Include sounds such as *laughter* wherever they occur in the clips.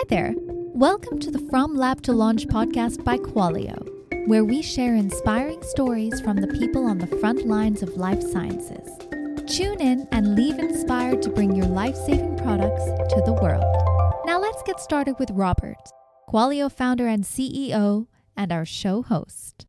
Hi there. Welcome to the From Lab to Launch podcast by Qualio, where we share inspiring stories from the people on the front lines of life sciences. Tune in and leave inspired to bring your life saving products to the world. Now let's get started with Robert, Qualio founder and CEO, and our show host.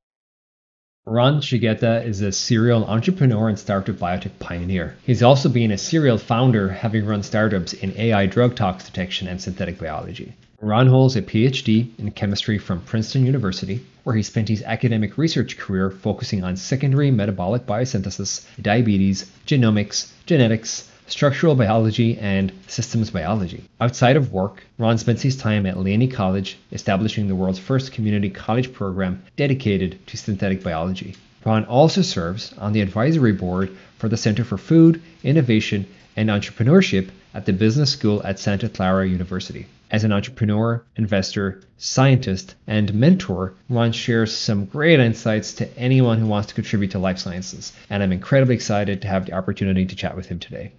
Ron Shigeta is a serial entrepreneur and startup biotech pioneer. He's also been a serial founder, having run startups in AI drug tox detection and synthetic biology. Ron holds a PhD in chemistry from Princeton University, where he spent his academic research career focusing on secondary metabolic biosynthesis, diabetes, genomics, genetics, structural biology, and systems biology. Outside of work, Ron spends his time at Laney College establishing the world's first community college program dedicated to synthetic biology. Ron also serves on the advisory board for the Center for Food, Innovation, and Entrepreneurship at the Business School at Santa Clara University. As an entrepreneur, investor, scientist, and mentor, Ron shares some great insights to anyone who wants to contribute to life sciences, and I'm incredibly excited to have the opportunity to chat with him today.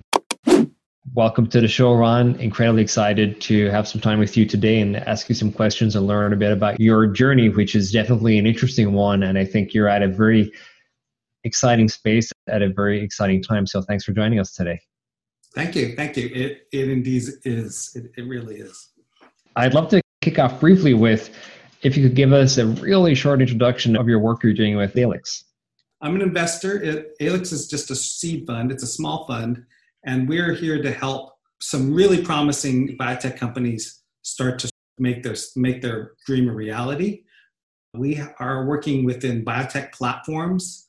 Welcome to the show, Ron. Incredibly excited to have some time with you today and ask you some questions and learn a bit about your journey, which is definitely an interesting one. And I think you're at a very exciting space at a very exciting time. So thanks for joining us today. Thank you. Thank you. It, it indeed is. It, it really is. I'd love to kick off briefly with if you could give us a really short introduction of your work you're doing with Alix. I'm an investor. It, Alix is just a seed fund, it's a small fund and we're here to help some really promising biotech companies start to make their make their dream a reality. We are working within biotech platforms,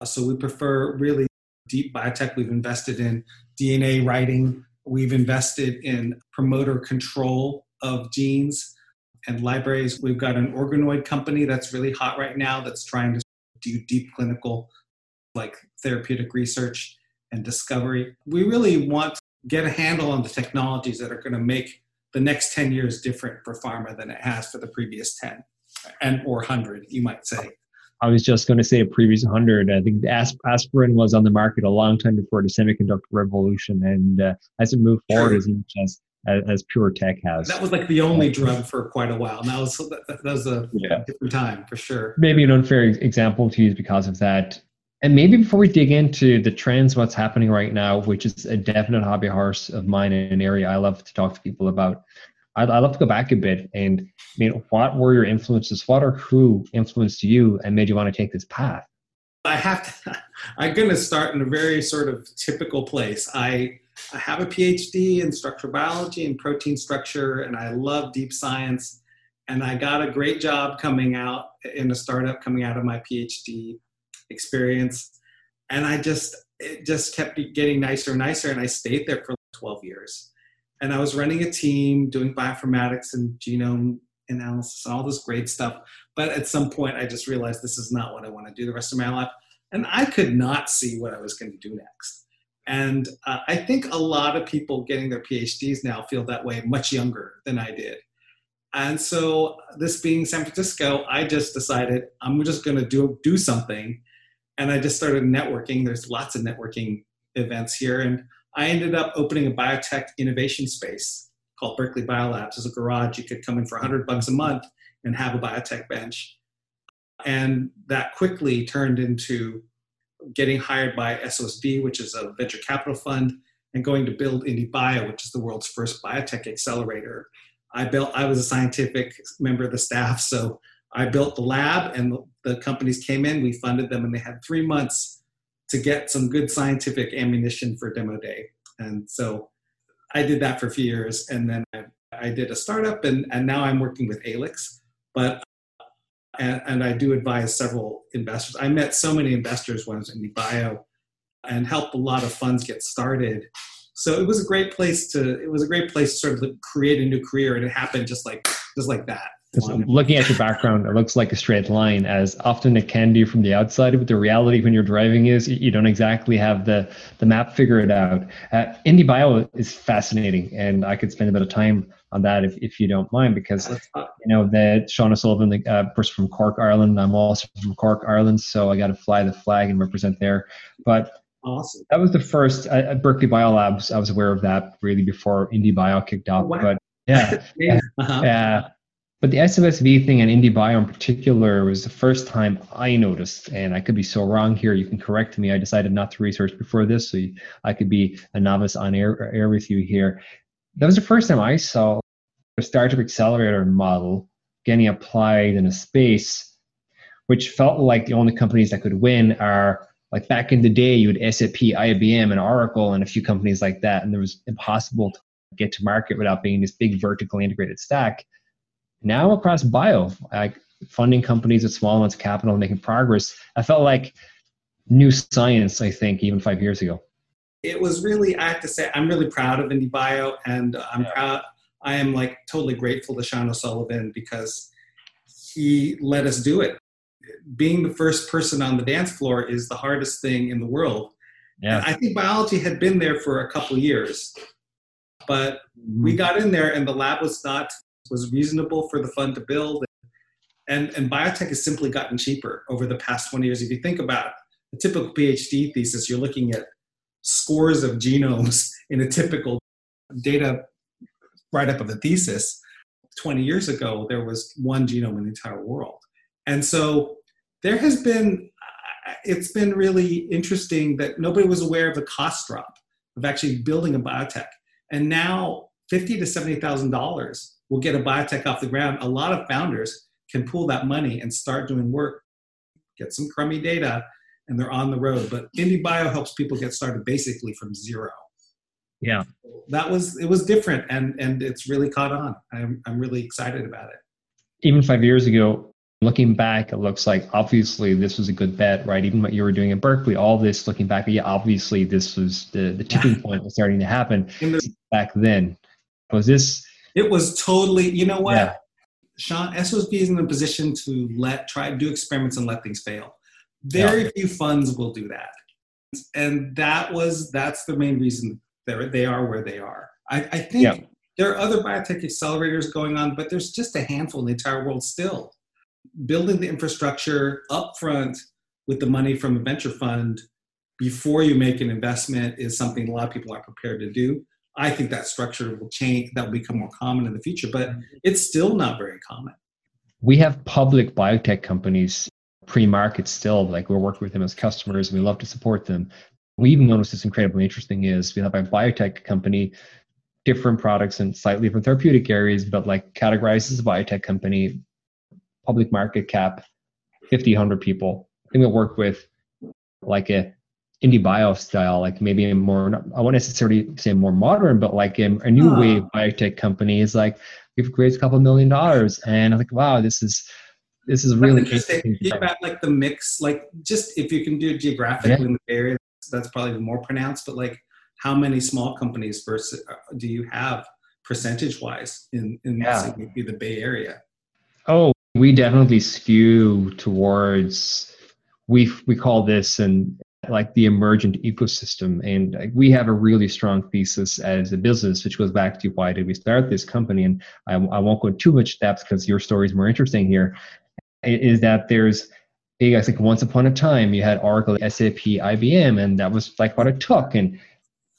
uh, so we prefer really deep biotech. We've invested in DNA writing. We've invested in promoter control of genes and libraries. We've got an organoid company that's really hot right now that's trying to do deep clinical, like therapeutic research and discovery. We really want to get a handle on the technologies that are going to make the next 10 years different for pharma than it has for the previous 10 and or 100 you might say. I was just going to say a previous 100 i think aspirin was on the market a long time before the semiconductor revolution and uh, has it moved forward as much as as pure tech has. That was like the only drug for quite a while. Now that, that was a yeah. different time for sure. Maybe an unfair example to use because of that and maybe before we dig into the trends, what's happening right now, which is a definite hobby horse of mine in an area I love to talk to people about, I'd, I'd love to go back a bit and I mean, what were your influences? What or who influenced you and made you want to take this path? I have to, *laughs* I'm going to start in a very sort of typical place. I, I have a PhD in structural biology and protein structure, and I love deep science. And I got a great job coming out in a startup coming out of my PhD experience. And I just, it just kept getting nicer and nicer. And I stayed there for 12 years. And I was running a team doing bioinformatics and genome analysis and all this great stuff. But at some point, I just realized this is not what I want to do the rest of my life. And I could not see what I was going to do next. And uh, I think a lot of people getting their PhDs now feel that way much younger than I did. And so, this being San Francisco, I just decided I'm just going to do do something and I just started networking. There's lots of networking events here, and I ended up opening a biotech innovation space called Berkeley Biolabs. As a garage, you could come in for 100 bucks a month and have a biotech bench, and that quickly turned into getting hired by SOSV, which is a venture capital fund, and going to build IndieBio, which is the world's first biotech accelerator. I built. I was a scientific member of the staff, so I built the lab and the companies came in, we funded them, and they had three months to get some good scientific ammunition for demo day. And so I did that for a few years. And then I, I did a startup, and, and now I'm working with Alix. But and, and, I do advise several investors. I met so many investors when I was IndieBio and helped a lot of funds get started. So it was a great place to it was a great place to sort of create a new career, and it happened just like just like that looking at your background, it looks like a straight line, as often it can do from the outside. But the reality when you're driving is you don't exactly have the the map figured out. Uh, IndieBio is fascinating, and I could spend a bit of time on that if, if you don't mind, because you know that Sean O'Sullivan, the uh, person from Cork, Ireland. I'm also from Cork, Ireland, so I got to fly the flag and represent there. But Awesome. That was the first uh, at Berkeley Biolabs. I was aware of that really before IndieBio kicked off. Oh, wow. But Yeah. *laughs* uh-huh. Yeah. But the SOSV thing and IndieBio in particular was the first time I noticed, and I could be so wrong here. You can correct me. I decided not to research before this, so I could be a novice on air, air with you here. That was the first time I saw a startup accelerator model getting applied in a space which felt like the only companies that could win are like back in the day, you had SAP, IBM, and Oracle, and a few companies like that, and it was impossible to get to market without being this big vertically integrated stack now across bio, like funding companies with small amounts of capital and making progress, I felt like new science, I think, even five years ago. It was really, I have to say, I'm really proud of IndieBio and I'm yeah. proud, I am like totally grateful to Sean O'Sullivan because he let us do it. Being the first person on the dance floor is the hardest thing in the world. Yeah. And I think biology had been there for a couple years, but we mm-hmm. got in there and the lab was not was reasonable for the fund to build. And, and biotech has simply gotten cheaper over the past 20 years. If you think about a typical PhD thesis, you're looking at scores of genomes *laughs* in a typical data write up of a thesis. 20 years ago, there was one genome in the entire world. And so there has been, it's been really interesting that nobody was aware of the cost drop of actually building a biotech. And now 50 to $70,000 will get a biotech off the ground, a lot of founders can pull that money and start doing work, get some crummy data, and they're on the road. But IndieBio helps people get started basically from zero. Yeah, that was it was different, and and it's really caught on. I'm I'm really excited about it. Even five years ago, looking back, it looks like obviously this was a good bet, right? Even what you were doing at Berkeley, all this looking back, yeah, obviously this was the the tipping point was starting to happen the, back then. Was this it was totally, you know what? Yeah. Sean, SOSV is in a position to let try do experiments and let things fail. Very yeah. few funds will do that. And that was that's the main reason they they are where they are. I, I think yeah. there are other biotech accelerators going on, but there's just a handful in the entire world still. Building the infrastructure upfront with the money from a venture fund before you make an investment is something a lot of people aren't prepared to do. I think that structure will change, that will become more common in the future, but mm-hmm. it's still not very common. We have public biotech companies pre-market still, like we're working with them as customers and we love to support them. We even noticed this incredibly interesting is we have a biotech company, different products and slightly different therapeutic areas, but like categorized as a biotech company, public market cap, 50, 100 people. I think we work with like a IndieBio style, like maybe a more, I won't necessarily say more modern, but like a, a new oh. wave biotech company is like, we've raised a couple million dollars. And I'm like, wow, this is, this is really interesting. About like the mix, like just if you can do geographically yeah. in the area, that's probably more pronounced, but like how many small companies versus uh, do you have percentage wise in, in yeah. maybe the Bay Area? Oh, we definitely skew towards, we, we call this, and like the emergent ecosystem. And we have a really strong thesis as a business, which goes back to why did we start this company? And I, I won't go too much depth because your story is more interesting here. Is that there's I think once upon a time you had Oracle, SAP, IBM, and that was like what it took. And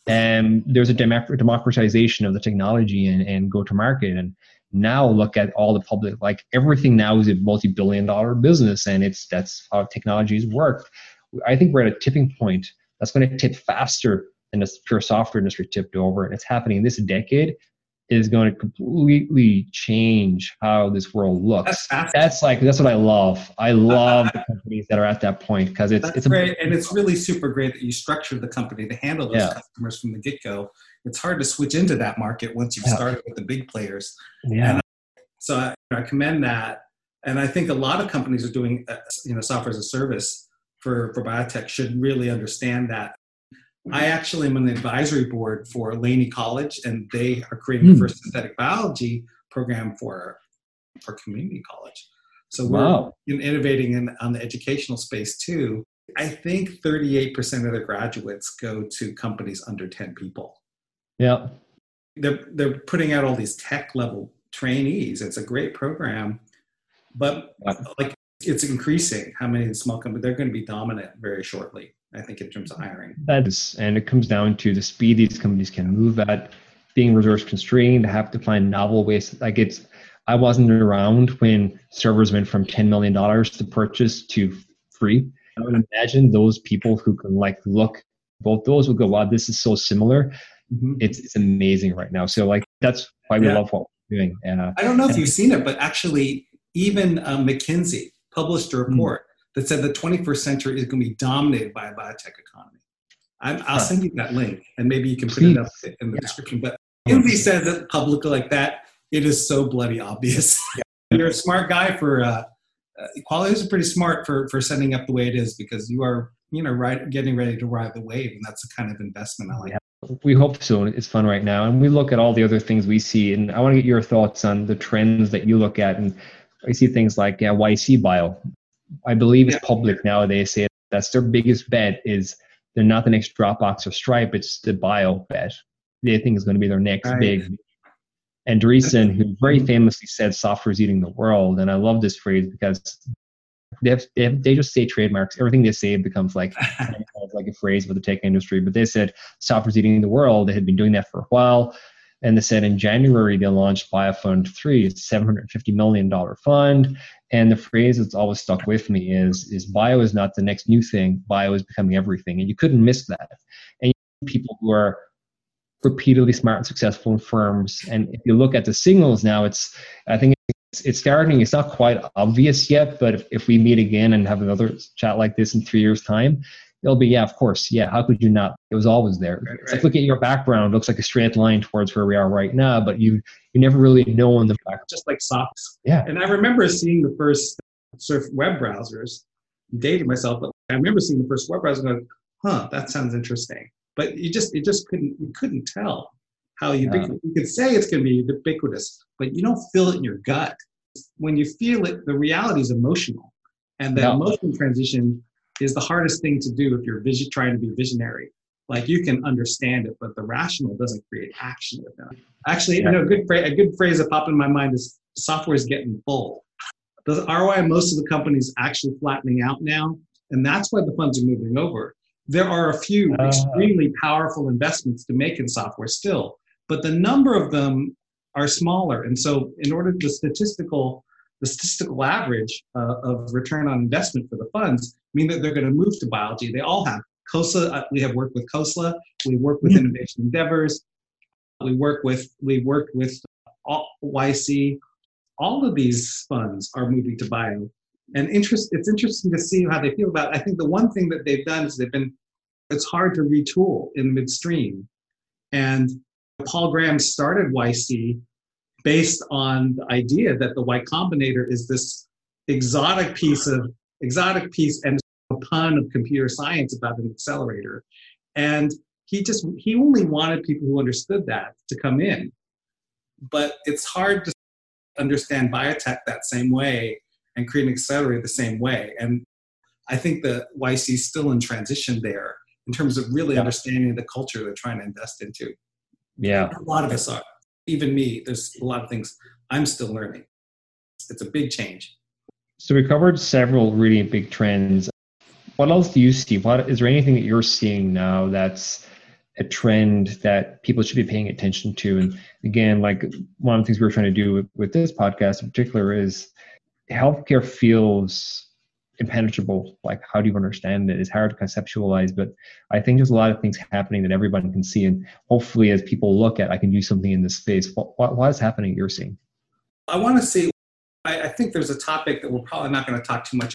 and there's a democratization of the technology and, and go to market. And now look at all the public, like everything now is a multi-billion dollar business, and it's that's how technologies work. I think we're at a tipping point that's going to tip faster than the pure software industry tipped over. And it's happening this decade is going to completely change how this world looks. That's, that's like that's what I love. I love *laughs* the companies that are at that point because it's that's it's great, and it's really super great that you structured the company to handle those yeah. customers from the get go. It's hard to switch into that market once you've yeah. started with the big players. Yeah. And so I, I commend that, and I think a lot of companies are doing uh, you know software as a service for, for biotech should really understand that. I actually am on the advisory board for Laney College, and they are creating mm. the hmm. first synthetic biology program for, for community college. So we're wow. innovating in, on the educational space too. I think 38% of the graduates go to companies under 10 people. Yeah. They're, they're putting out all these tech level trainees. It's a great program. But like it's increasing how many small companies they're going to be dominant very shortly i think in terms of hiring that is and it comes down to the speed these companies can move at being resource constrained, have to find novel ways. Like it's, I wasn't around when servers went from $10 million to purchase to free. I would imagine those people who can like look both those would go, wow, this is so similar. Mm-hmm. It's, it's amazing right now. So like, that's why we yeah. love what we're doing. Uh, I don't know if you've seen it, but actually even uh, McKinsey published a hmm. report mm-hmm. that said the 21st century is going to be dominated by a biotech economy. i will huh. send you that link and maybe you can put Please. it up in the yeah. description. But McKinsey says it publicly like that. It is so bloody obvious. *laughs* You're a smart guy for uh, uh, Qualio is pretty smart for for setting up the way it is because you are you know right getting ready to ride the wave, and that's the kind of investment I like. Yeah. We hope so. It's fun right now, and we look at all the other things we see, and I want to get your thoughts on the trends that you look at, and I see things like yeah, YC Bio. I believe it's yeah. public now. They say that's their biggest bet is they're not the next Dropbox or Stripe. It's the Bio bet. They think is going to be their next right. big Andreessen, who very famously said software is eating the world. And I love this phrase because they, have, they, have, they just say trademarks. Everything they say becomes like, *laughs* like a phrase for the tech industry. But they said software is eating the world. They had been doing that for a while. And they said in January they launched BioFund 3, it's $750 million fund. And the phrase that's always stuck with me is, is bio is not the next new thing, bio is becoming everything. And you couldn't miss that. And people who are repeatedly smart and successful in firms. And if you look at the signals now, it's I think it's, it's starting. It's not quite obvious yet, but if, if we meet again and have another chat like this in three years' time, it'll be yeah, of course, yeah. How could you not? It was always there. Right, it's like look at your background; looks like a straight line towards where we are right now, but you you never really know in the back. Just like socks. Yeah. And I remember seeing the first surf web browsers. dating myself, but I remember seeing the first web browser going, "Huh, that sounds interesting." but you just it just couldn't you couldn't tell how ubiquitous. Yeah. You could say it's going to be ubiquitous, but you don't feel it in your gut. When you feel it, the reality is emotional, and the yeah. emotional transition is the hardest thing to do if you're vision, trying to be visionary. Like you can understand it, but the rational doesn't create action with them. Actually, yeah. you know, a good phrase, a good phrase that popped in my mind is software is getting full. The ROI most of the companies actually flattening out now, and that's why the funds are moving over there are a few uh, extremely powerful investments to make in software still, but the number of them are smaller. And so, in order the statistical the statistical average uh, of return on investment for the funds mean that they're going to move to biology. They all have. Khosla, uh, we have worked with Khosla. We work with mm-hmm. Innovation Endeavors. We work with we work with all, YC. All of these funds are moving to bio and interest it's interesting to see how they feel about it. i think the one thing that they've done is they've been it's hard to retool in midstream and paul graham started yc based on the idea that the y combinator is this exotic piece of exotic piece and a pun of computer science about an accelerator and he just he only wanted people who understood that to come in but it's hard to understand biotech that same way and create an accelerator the same way. And I think the YC is still in transition there in terms of really yeah. understanding the culture they're trying to invest into. Yeah. A lot of us are. Even me, there's a lot of things I'm still learning. It's a big change. So we covered several really big trends. What else do you see? What is there anything that you're seeing now that's a trend that people should be paying attention to? And again, like one of the things we're trying to do with, with this podcast in particular is healthcare feels impenetrable. Like, how do you understand it? It's hard to conceptualize, but I think there's a lot of things happening that everyone can see. And hopefully, as people look at, I can do something in this space. What, what, what is happening you're seeing? I want to I think there's a topic that we're probably not going to talk too much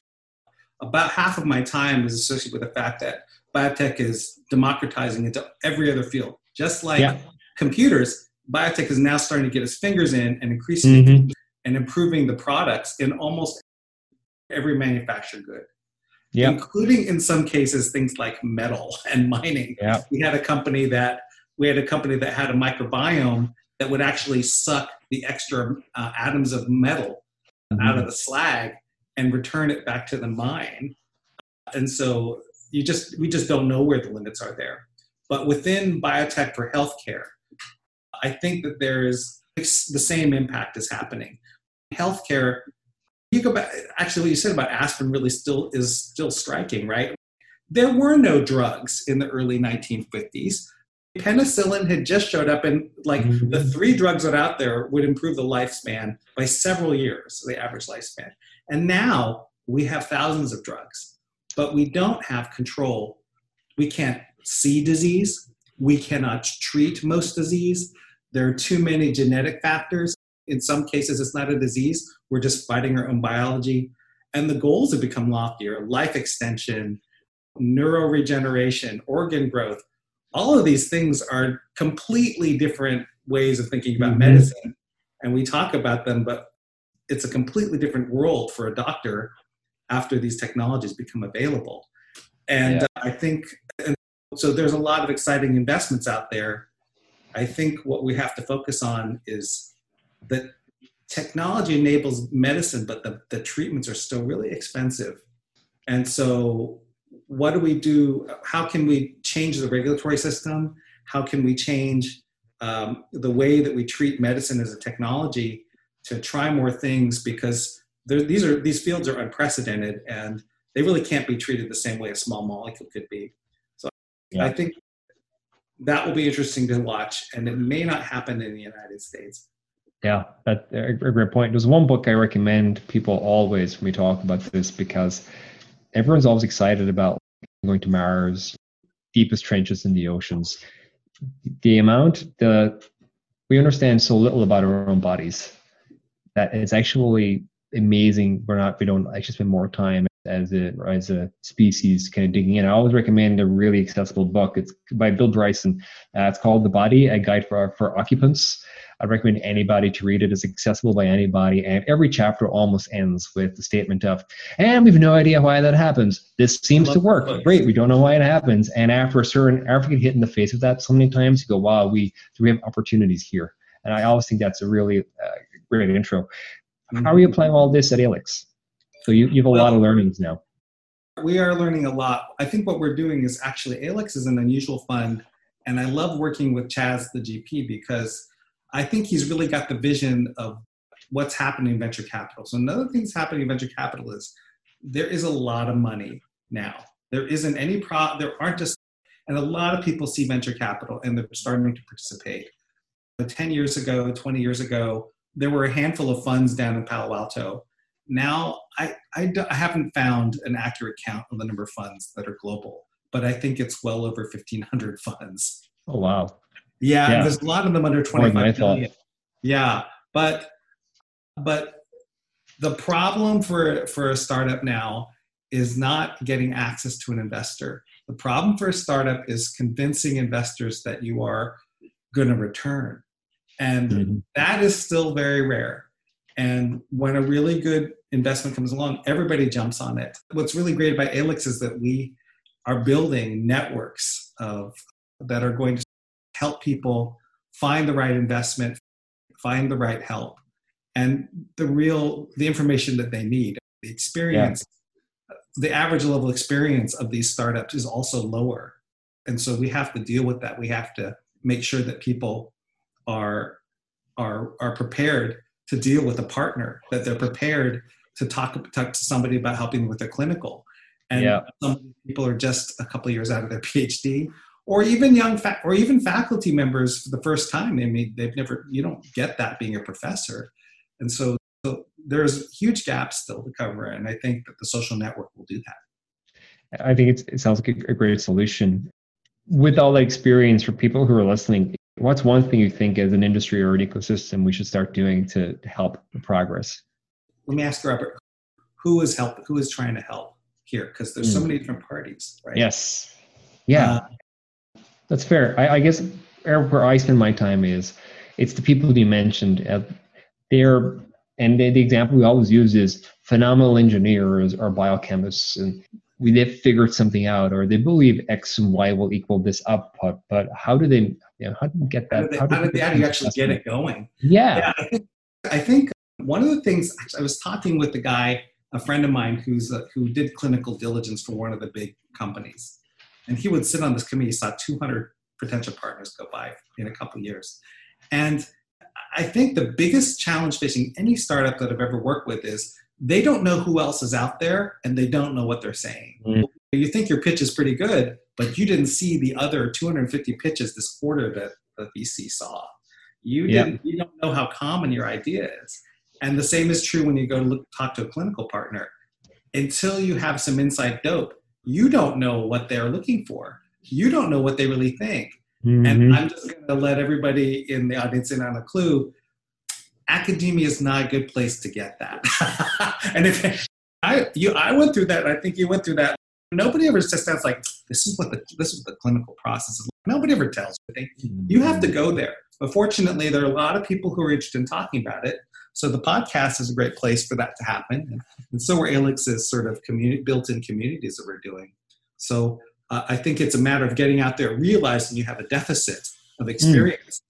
about. About Half of my time is associated with the fact that biotech is democratizing into every other field. Just like yeah. computers, biotech is now starting to get its fingers in and increasingly mm-hmm and improving the products in almost every manufactured good. Yep. including in some cases things like metal *laughs* and mining. Yep. We had a company that we had a company that had a microbiome that would actually suck the extra uh, atoms of metal mm-hmm. out of the slag and return it back to the mine. And so you just we just don't know where the limits are there. But within biotech for healthcare, I think that there is the same impact is happening healthcare, you go back, actually, what you said about aspirin really still is still striking, right? There were no drugs in the early 1950s. Penicillin had just showed up and like Mhm. the three drugs that are out there would improve the lifespan by several years the average lifespan. And now we have thousands of drugs but we don't have control. We can't see disease. We cannot treat most disease. There are too many genetic factors. In some cases it's not a disease. We're just fighting our own biology. And the goals have become loftier. Life extension neuroregeneration organ growth all of these things are completely different ways of thinking about Mhm. medicine and we talk about them but it's a completely different world for a doctor after these technologies become available and Yeah. uh, i think and so there's a lot of exciting investments out there i think what we have to focus on is that technology enables medicine but the, the treatments are still really expensive and so what do we do? How can we change the regulatory system? How can we change um, the way that we treat medicine as a technology to try more things? Because these are these fields are unprecedented and they really can't be treated the same way a small molecule could be. So Yeah. i think that will be interesting to watch and it may not happen in the united states. Yeah, that's a a great point. There's one book I recommend people always when we talk about this because everyone's always excited about going to Mars, deepest trenches in the oceans. The amount that we understand so little about our own bodies that it's actually amazing. We're not, we don't actually spend more time as a as a species kind of digging in. I always recommend a really accessible book. It's by Bill Bryson. Uh, it's called The Body: A Guide for for Occupants. I'd recommend anybody to read it. It's accessible by anybody, and every chapter almost ends with the statement of, "And we've no idea why that happens. This seems to work. Great. We don't know why it happens." And after a certain, after you get hit in the face with that so many times, you go, "Wow, we we have opportunities here." And I always think that's a really uh, great intro. How are you applying all this at Alix? So you, you have a lot of learnings now. we are learning a lot. I think what we're doing is actually Alix is an unusual fund, and I love working with Chaz, the GP, because I think he's really got the vision of what's happening in venture capital. So another thing that's happening in venture capital is there is a lot of money now. There isn't any pro. There aren't just, and a lot of people see venture capital and they're starting to participate. But Ten years ago, twenty years ago, there were a handful of funds down in Palo Alto now I, I, d- I haven't found an accurate count of the number of funds that are global but i think it's well over 1500 funds Oh wow. yeah, Yeah. there's a lot of them under More than I 25 thought. yeah but but the problem for for a startup now is not getting access to an investor the problem for a startup is convincing investors that you are going to return and Mhm. that is still very rare. And when a really good investment comes along, everybody jumps on it. What's really great about Alix is that we are building networks of that are going to help people find the right investment, find the right help, and the real the information that they need. The experience, the average level experience of these startups is also lower. And so we have to deal with that. We have to make sure that people are are are prepared to deal with a partner that they're prepared to talk, talk to somebody about helping with their clinical and Yeah. some people are just a couple of years out of their phd or even young fa- or even faculty members for the first time they mean they've never you don't get that being a professor and so, so there's huge gaps still to cover and i think that the social network will do that I think it's, it sounds like a, a great solution. With all the experience for people who are listening, what's one thing you think as an industry or an ecosystem we should start doing to, help the progress? let me ask robert who is help who is trying to help here because there's so Hmm. many different parties right Yes. Yeah, Uh, that's fair. I, I guess where I spend my time is it's the people that you mentioned. Uh, they're and the, the example we always use is phenomenal engineers or biochemists, and we they've figured something out, or they believe X and Y will equal this output. But how do they? You know, how do you get how that? did, how, did, how do you actually get it going Yeah. yeah I think, I think one of the things I was talking with a guy, a friend of mine who's a, who did clinical diligence for one of the big companies, and he would sit on this committee, saw 200 potential partners go by in a couple of years, and I think the biggest challenge facing any startup that I've ever worked with is they don't know who else is out there and they don't know what they're saying. Mm. You think your pitch is pretty good, but you didn't see the other 250 pitches this quarter that the VC saw. You didn't. You don't know how common your idea is, and the same is true when you go to look, talk to a clinical partner. Until you have some inside dope, you don't know what they're looking for. You don't know what they really think. Mm-hmm. And I'm just going to let everybody in the audience in on a clue. Academia is not a good place to get that. *laughs* and if I you I went through that, I think you went through that. Nobody ever just sounds like this is what the this is what the clinical process is. Nobody ever tells you. You have to go there. But fortunately, there are a lot of people who are interested in talking about it. So the podcast is a great place for that to happen. And so are ALIX's sort of community, built-in communities that we're doing. So uh, I think it's a matter of getting out there, realizing you have a deficit of experience. Mm.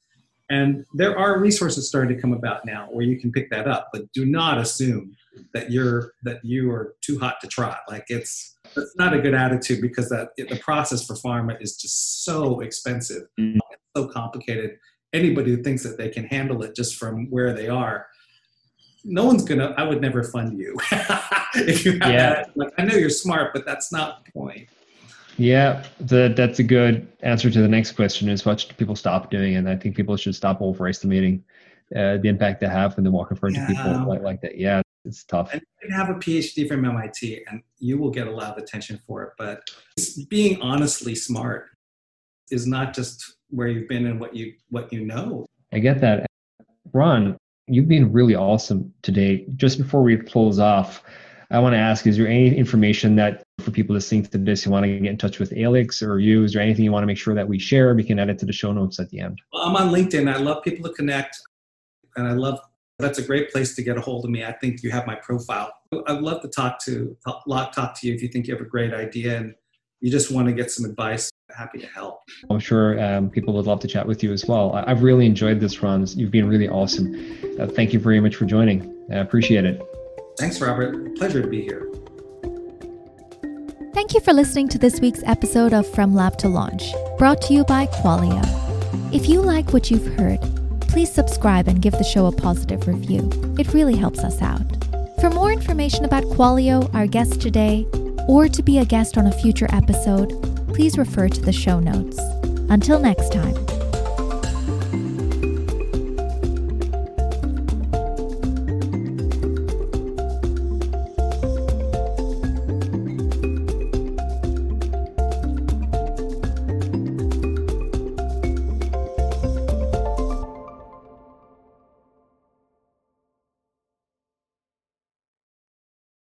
And there are resources starting to come about now where you can pick that up, but do not assume that you're that you are too hot to trot. Like it's it's not a good attitude because that the process for pharma is just so expensive, mm. so complicated. Anybody who thinks that they can handle it just from where they are, no one's gonna. I would never fund you *laughs* if you have yeah. that. Like I know you're smart, but that's not the point. Yeah, the, that's a good answer to the next question is what should people stop doing? And I think people should stop overestimating uh, the impact they have when they walk in front yeah. of people like, like that. Yeah, it's tough. And you can have a PhD from MIT and you will get a lot of attention for it. But being honestly smart is not just where you've been and what you what you know. I get that. Ron, you've been really awesome today. Just before we close off, I want to ask, is there any information that for people listening to this, you want to get in touch with Alix or you? Is there anything you want to make sure that we share? We can add it to the show notes at the end. Well, I'm on LinkedIn. I love people to connect. And I love, that's a great place to get a hold of me. I think you have my profile. I'd love to talk to, talk, talk to you if you think you have a great idea and you just want to get some advice. Happy to help. I'm sure um, people would love to chat with you as well. I've really enjoyed this, Ron. You've been really awesome. Uh, thank you very much for joining. I appreciate it. Thanks, Robert. Pleasure to be here. Thank you for listening to this week's episode of From Lab to Launch, brought to you by Qualio. If you like what you've heard, please subscribe and give the show a positive review. It really helps us out. For more information about Qualio, our guest today, or to be a guest on a future episode, please refer to the show notes. Until next time.